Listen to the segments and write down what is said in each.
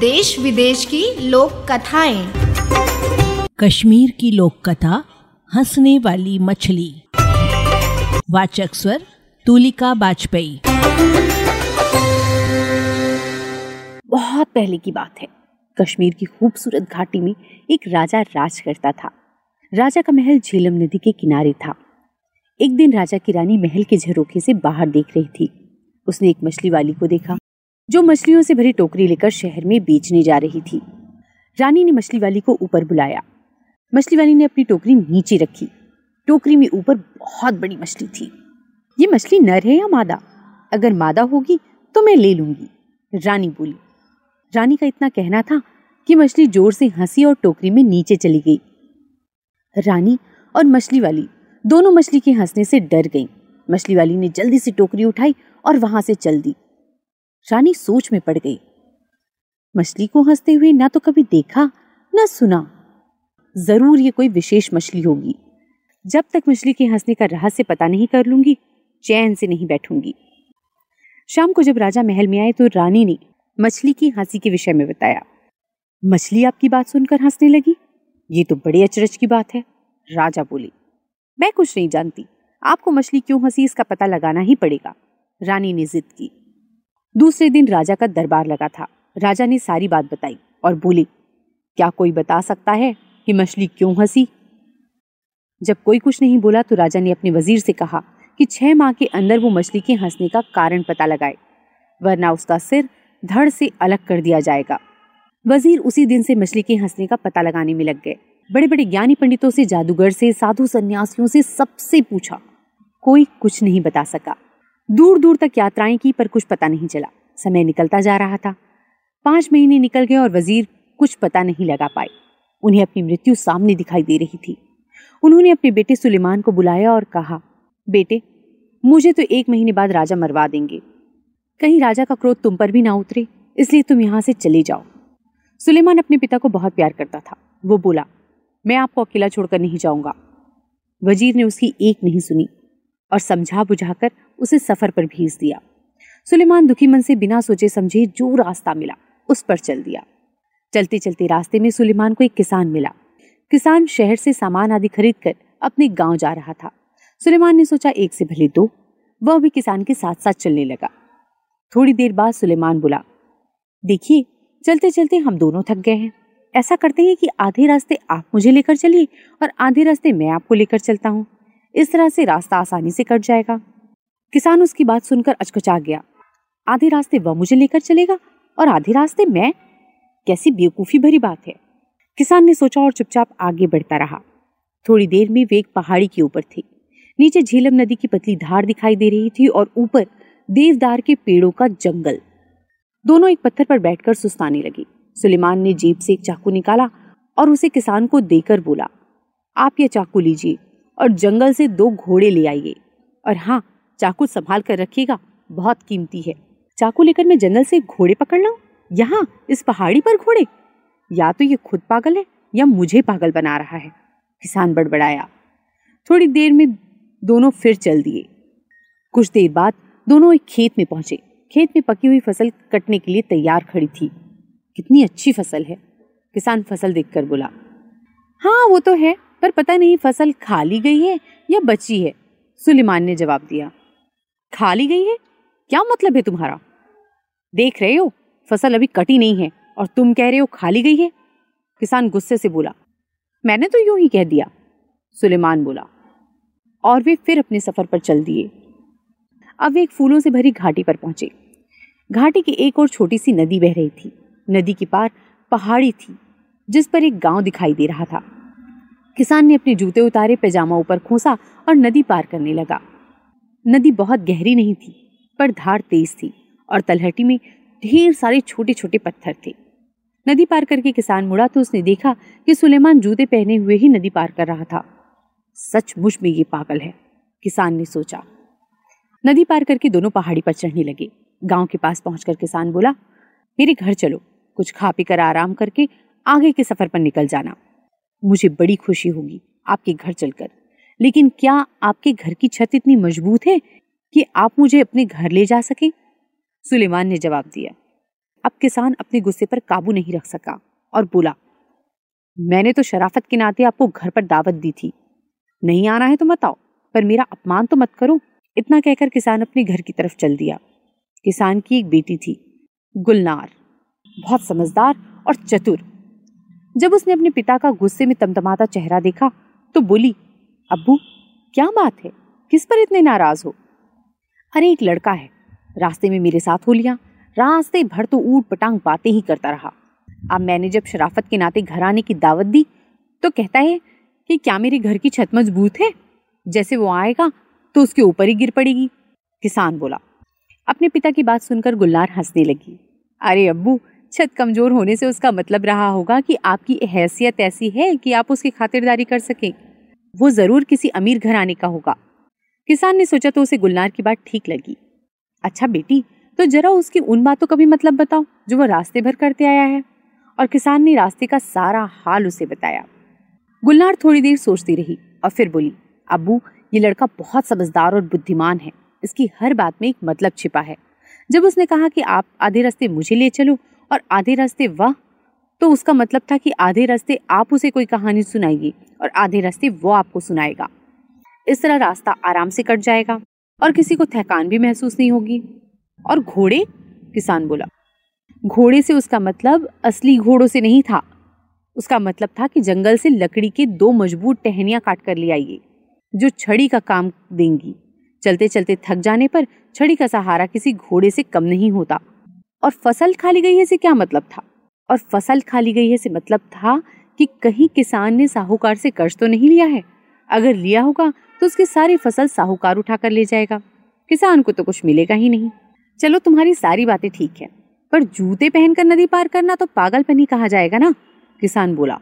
देश विदेश की लोक कथाएँ। कश्मीर की लोक कथा हंसने वाली मछली। वाचक स्वर तुलिका बाजपेयी। बहुत पहले की बात है। कश्मीर की खूबसूरत घाटी में एक राजा राज करता था। राजा का महल झेलम नदी के किनारे था। एक दिन राजा की रानी महल के झरोखे से बाहर देख रही थी। उसने एक मछली वाली को देखा, जो मछलियों से भरी टोकरी लेकर शहर में बेचने जा रही थी। रानी ने मछली वाली को ऊपर बुलाया। मछली वाली ने अपनी टोकरी नीचे रखी। टोकरी में ऊपर बहुत बड़ी मछली थी। ये मछली नर है या मादा? अगर मादा होगी तो मैं ले लूँगी, रानी बोली। रानी का इतना कहना था कि मछली ज़ोर से हँसी और टोकरी में नीचे चली गई। रानी और मछली वाली दोनों मछली के हंसने से डर गईं। मछली वाली ने जल्दी से टोकरी उठाई और वहाँ से चल दी। रानी सोच में पड़ गई। मछली को हँसते हुए ना तो कभी देखा, ना सुना। ज़रूर ये कोई विशेष मछली होगी। जब तक मछली के हंसने का रहस्य पता नहीं कर लूँगी, चैन से नहीं बैठूँगी। शाम को जब राजा महल में आए तो रानी ने मछली की हँसी के विषय में बताया। मछली आपकी बात सुनकर हंसने लगी। ये तो बड़े अचरज की बात है, राजा बोली। मैं कुछ नहीं जानती। आपको मछली क्यों हँसी, इसका पता लगाना ही पड़ेगा। रानी ने जिद की। दूसरे दिन राजा का दरबार लगा था। राजा ने सारी बात बताई और बोली, क्या कोई बता सकता है कि मछली क्यों हँसी? जब कोई कुछ नहीं बोला तो राजा ने अपने वज़ीर से कहा कि छह माह के अंदर वो मछली के हंसने का कारण पता लगाए, वरना उसका सिर धड़ से अलग कर दिया जाएगा। वज़ीर उसी दिन से मछली के हंसने का पता लगाने में लग गए। बड़े बड़े ज्ञानी पंडितों से, जादूगर से, साधु संन्यासियों से सबसे पूछा कोई कुछ नहीं बता सका। दूर दूर तक यात्राएँ की, पर कुछ पता नहीं चला। समय निकलता जा रहा था। पाँच महीने निकल गए और वज़ीर कुछ पता नहीं लगा पाए। उन्हें अपनी मृत्यु सामने दिखाई दे रही थी। उन्होंने अपने बेटे सुलेमान को बुलाया और कहा, बेटे, मुझे तो एक महीने बाद राजा मरवा देंगे। कहीं राजा का क्रोध तुम पर भी ना उतरे, इसलिए तुम यहाँ से चले जाओ। सुलेमान अपने पिता को बहुत प्यार करता था। वो बोला, मैं आपको अकेला छोड़कर नहीं जाऊँगा। वज़ीर ने उसकी एक नहीं सुनी। और समझा बुझाकर उसे सफ़र पर भेज दिया। सुलेमान दुखी मन से बिना सोचे समझे जो रास्ता मिला, उस पर चल दिया। चलते चलते रास्ते में सुलेमान को एक किसान मिला। किसान शहर से सामान आदि खरीद कर अपने गाँव जा रहा था। सुलेमान ने सोचा, एक से भले दो। वह भी किसान के साथ साथ चलने लगा। थोड़ी देर बाद सुलेमान बोला, देखिए चलते चलते हम दोनों थक गए हैं। ऐसा करते हैं कि आधे रास्ते आप मुझे लेकर चलिए और आधे रास्ते मैं आपको लेकर चलता हूँ। इस तरह से रास्ता आसानी से कट जाएगा। किसान उसकी बात सुनकर अचकचा गया। आधे रास्ते वह मुझे लेकर चलेगा और आधे रास्ते मैं? कैसी बेवकूफ़ी भरी बात है। किसान ने सोचा और चुपचाप आगे बढ़ता रहा। थोड़ी देर में वे एक पहाड़ी के ऊपर थे। नीचे झेलम नदी की पतली धार दिखाई दे रही थी और ऊपर देवदार के पेड़ों का जंगल। दोनों एक पत्थर पर बैठकर सुस्ताने लगे। सुलेमान ने जेब से एक चाकू निकाला और उसे किसान को देकर बोला, आप यह चाकू लीजिए। और जंगल से दो घोड़े ले आइए और हाँ चाकू संभाल कर रखिएगा, बहुत कीमती है। चाकू लेकर मैं जंगल से घोड़े पकड़ लाऊं? यहाँ, इस पहाड़ी पर घोड़े? या तो ये खुद पागल है, या मुझे पागल बना रहा है। किसान बड़बड़ाया। थोड़ी देर में दोनों फिर चल दिए। कुछ देर बाद दोनों एक खेत में पहुँचे। खेत में पकी हुई फ़सल कटने के लिए तैयार खड़ी थी। कितनी अच्छी फ़सल है, किसान फ़सल देखकर बोला। हाँ वो तो है। पर पता नहीं फ़सल खा ली गई है या बची है, सुलेमान ने जवाब दिया। खा ली गई है? क्या मतलब है तुम्हारा? देख रहे हो, फ़सल अभी कटी नहीं है और तुम कह रहे हो खाली गई है? किसान गुस्से से बोला, मैंने तो यूँ ही कह दिया। सुलेमान बोला, और वे फिर अपने सफ़र पर चल दिए। अब वे एक फूलों से भरी घाटी पर पहुँचे। घाटी की एक और छोटी सी नदी बह रही थी। नदी की पार पहाड़ी थी, जिस पर एक गाँव दिखाई दे रहा था। किसान ने अपने जूते उतारे, पैजामा ऊपर खोसा और नदी पार करने लगा। नदी बहुत गहरी नहीं थी, पर धार तेज थी और तलहटी में ढेर सारे छोटे छोटे पत्थर थे। नदी पार करके किसान मुड़ा तो उसने देखा कि सुलेमान जूते पहने हुए ही नदी पार कर रहा था। सचमुच में ये पागल है, किसान ने सोचा। नदी पार करके दोनों पहाड़ी पर चढ़ने लगे। गाँव के पास पहुंचकर किसान बोला, मेरे घर चलो, कुछ खा पी कर आराम करके आगे के सफ़र पर निकल जाना। मुझे बड़ी खुशी होगी आपके घर चलकर। लेकिन क्या आपके घर की छत इतनी मज़बूत है कि आप मुझे अपने घर ले जा सके? सुलेमान ने जवाब दिया। अब किसान अपने गुस्से पर काबू नहीं रख सका और बोला, मैंने तो शराफत के नाते आपको घर पर दावत दी थी। नहीं आना है तो मत आओ, पर मेरा अपमान तो मत करो। इतना कहकर किसान अपने घर की तरफ़ चल दिया। किसान की एक बेटी थी, गुलनार, बहुत समझदार और चतुर। जब उसने अपने पिता का गुस्से में तमतमाता चेहरा देखा तो बोली, अब्बू, क्या बात है? किस पर इतने नाराज़ हो? अरे, एक लड़का है। रास्ते में मेरे साथ हो लिया। रास्ते भर तो ऊट पटांग बातें ही करता रहा। अब मैंने जब शराफत के नाते घर आने की दावत दी तो कहता है कि क्या मेरे घर की छत मज़बूत है? जैसे वो आएगा तो उसके ऊपर ही गिर पड़ेगी। किसान बोला। अपने पिता की बात सुनकर गुलनार हंसने लगी। अरे, अब्बू छत कमज़ोर होने से उसका मतलब रहा होगा कि आपकी हैसियत ऐसी है कि आप उसकी खातिरदारी कर सकें। वो ज़रूर किसी अमीर घर आने का होगा। किसान ने सोचा तो उसे गुलनार की बात ठीक लगी। अच्छा बेटी तो जरा उसकी उन बातों का भी मतलब बताओ, जो वो रास्ते भर करते आया है। और किसान ने रास्ते का सारा हाल उसे बताया। गुलनार थोड़ी देर सोचती रही और फिर बोली अबू ये लड़का बहुत समझदार और बुद्धिमान है। इसकी हर बात में एक मतलब छिपा है। जब उसने कहा कि आप आधे रास्ते मुझे ले चलो और आधे रास्ते वह। तो उसका मतलब था कि आधे रास्ते आप उसे कोई कहानी सुनाएगी और आधे रास्ते वो आपको सुनाएगा। इस तरह रास्ता आराम से कट जाएगा और किसी को थकान भी महसूस नहीं होगी। और घोड़े? किसान बोला। घोड़े से उसका मतलब असली घोड़ों से नहीं था। उसका मतलब था कि जंगल से लकड़ी के दो मज़बूत टहनियाँ काट कर ले आइए, जो छड़ी का काम देंगी। चलते चलते थक जाने पर छड़ी का सहारा किसी घोड़े से कम नहीं होता। और फ़सल खाली गई है से क्या मतलब था? और फ़सल खाली गई है से मतलब था कि कहीं किसान ने साहूकार से कर्ज तो नहीं लिया है। अगर लिया होगा तो उसकी सारी फ़सल साहूकार उठा कर ले जाएगा। किसान को तो कुछ मिलेगा ही नहीं। चलो, तुम्हारी सारी बातें ठीक है, पर जूते पहनकर नदी पार करना तो पागलपनी कहा जाएगा ना? किसान बोला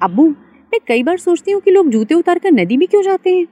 अबू मैं कई बार सोचती हूँ कि लोग जूते उतार कर नदी में क्यों जाते हैं?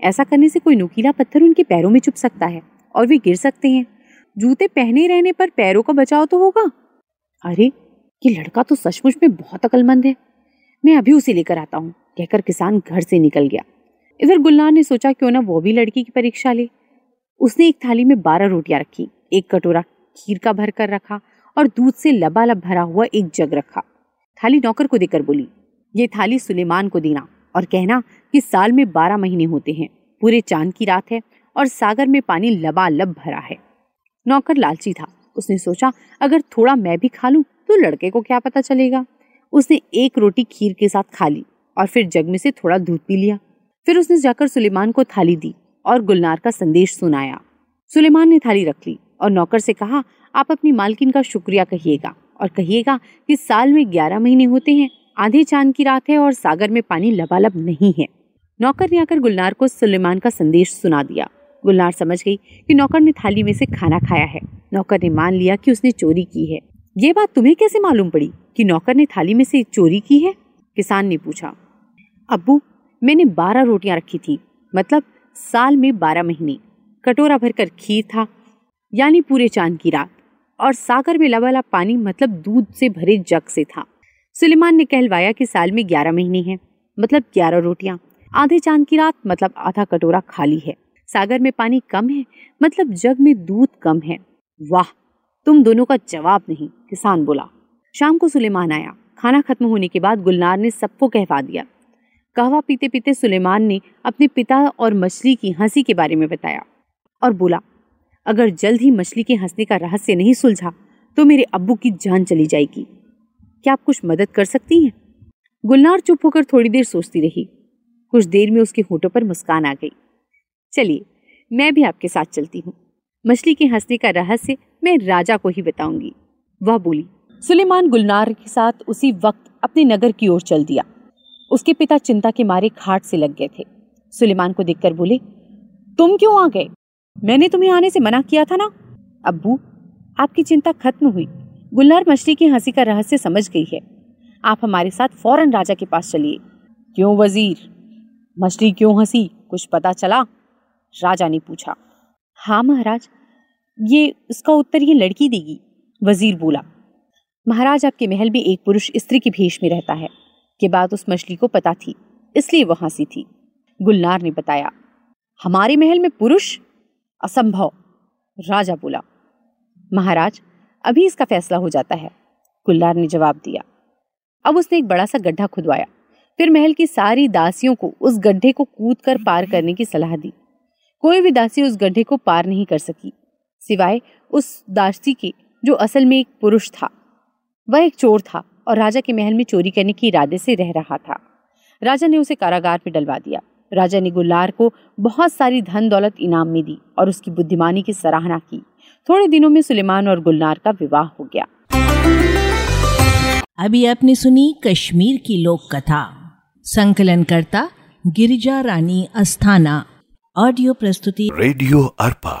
ऐसा करने से कोई नुकीला पत्थर उनके पैरों में चुप सकता है और वे गिर सकते हैं। जूते पहने रहने पर पैरों का बचाव तो होगा। अरे, ये लड़का तो सचमुच में बहुत अकलमंद है। मैं अभी उसे लेकर आता हूँ, कहकर किसान घर से निकल गया। इधर गुलनार ने सोचा क्यों ना वो भी लड़की की परीक्षा ले। उसने एक थाली में बारह रोटियाँ रखी, एक कटोरा खीर का भर कर रखा और दूध से लबालब भरा हुआ एक जग रखा। थाली नौकर को देकर बोली, ये थाली सुलेमान को देना और कहना कि साल में बारह महीने होते हैं, पूरे चाँद की रात है और सागर में पानी लबालब भरा है। नौकर लालची था। उसने सोचा, अगर थोड़ा मैं भी खा लूँ तो लड़के को क्या पता चलेगा? उसने एक रोटी खीर के साथ खा ली और फिर जग में से थोड़ा दूध पी लिया। फिर उसने जाकर सुलेमान को थाली दी और गुलनार का संदेश सुनाया। सुलेमान ने थाली रख ली और नौकर से कहा, आप अपनी मालकिन का शुक्रिया कहिएगा और कहिएगा कि साल में ग्यारह महीने होते हैं, आधे चाँद की रात है और सागर में पानी लबालब नहीं है। नौकर ने आकर गुलनार को सुलेमान का संदेश सुना दिया। गुलनार समझ गई कि नौकर ने थाली में से खाना खाया है। नौकर ने मान लिया कि उसने चोरी की है। ये बात तुम्हें कैसे मालूम पड़ी कि नौकर ने थाली में से चोरी की है? किसान ने पूछा। अब्बू, मैंने बारह रोटियाँ रखी थी मतलब साल में बारह महीने। कटोरा भरकर खीर था, यानी पूरे चाँद की रात। और सागर में लबालब पानी मतलब दूध से भरे जग से था। सुलेमान ने कहलवाया कि साल में ग्यारह महीने हैं मतलब ग्यारह रोटियाँ। आधे चाँद की रात मतलब आधा कटोरा खाली है। सागर में पानी कम है मतलब जग में दूध कम है। वाह, तुम दोनों का जवाब नहीं, किसान बोला। शाम को सुलेमान आया। खाना खत्म होने के बाद गुलनार ने सबको कहवा दिया। कहवा पीते पीते सुलेमान ने अपने पिता और मछली की हँसी के बारे में बताया और बोला, अगर जल्द ही मछली के हंसने का रहस्य नहीं सुलझा तो मेरे अब्बू की जान चली जाएगी। क्या आप कुछ मदद कर सकती हैं? गुलनार चुप होकर थोड़ी देर सोचती रही। कुछ देर में उसके होठों पर मुस्कान आ गई। चलिए, मैं भी आपके साथ चलती हूँ। मछली के हंसने का रहस्य मैं राजा को ही बताऊँगी। वह बोली, सुलेमान गुलनार के साथ उसी वक्त अपने नगर की ओर चल दिया। उसके पिता चिंता के मारे खाट से लग गए थे। सुलेमान को देखकर बोले, तुम क्यों आ गए? मैंने तुम्हें आने से मना किया था ना? अब्बू, आपकी चिंता खत्म हुई। गुलनार मछली की हँसी का रहस्य समझ गई है। आप हमारे साथ फ़ौरन राजा के पास चलिए। क्यों वज़ीर? मछली क्यों हँसी? कुछ पता चला? राजा ने पूछा हाँ महाराज, ये उसका उत्तर ये लड़की देगी। वज़ीर बोला, महाराज, आपके महल में एक पुरुष स्त्री की भेष में रहता है। के बाद उस मछली को पता थी, इसलिए वह हँसी थी। गुलनार ने बताया, हमारे महल में पुरुष? असंभव। राजा बोला, महाराज, अभी इसका फैसला हो जाता है। कुल्लार ने जवाब दिया, अब उसने एक बड़ा सा गड्ढा खुदवाया। फिर महल की सारी दासियों को उस गड्ढे को कूद कर पार करने की सलाह दी। कोई भी दासी उस गड्ढे को पार नहीं कर सकी। सिवाय उस दासी के, जो असल में एक पुरुष था। वह एक चोर था और राजा के महल में चोरी करने के इरादे से रह रहा था। राजा ने उसे कारागार में डलवा दिया। राजा ने गुल्लार को बहुत सारी धन दौलत इनाम में दी और उसकी बुद्धिमानी की सराहना की। थोड़े दिनों में सुलेमान और गुलनार का विवाह हो गया। अभी आपने सुनी कश्मीर की लोक कथा संकलन करता गिरिजा रानी अस्थाना। ऑडियो प्रस्तुति। रेडियो अर्पा।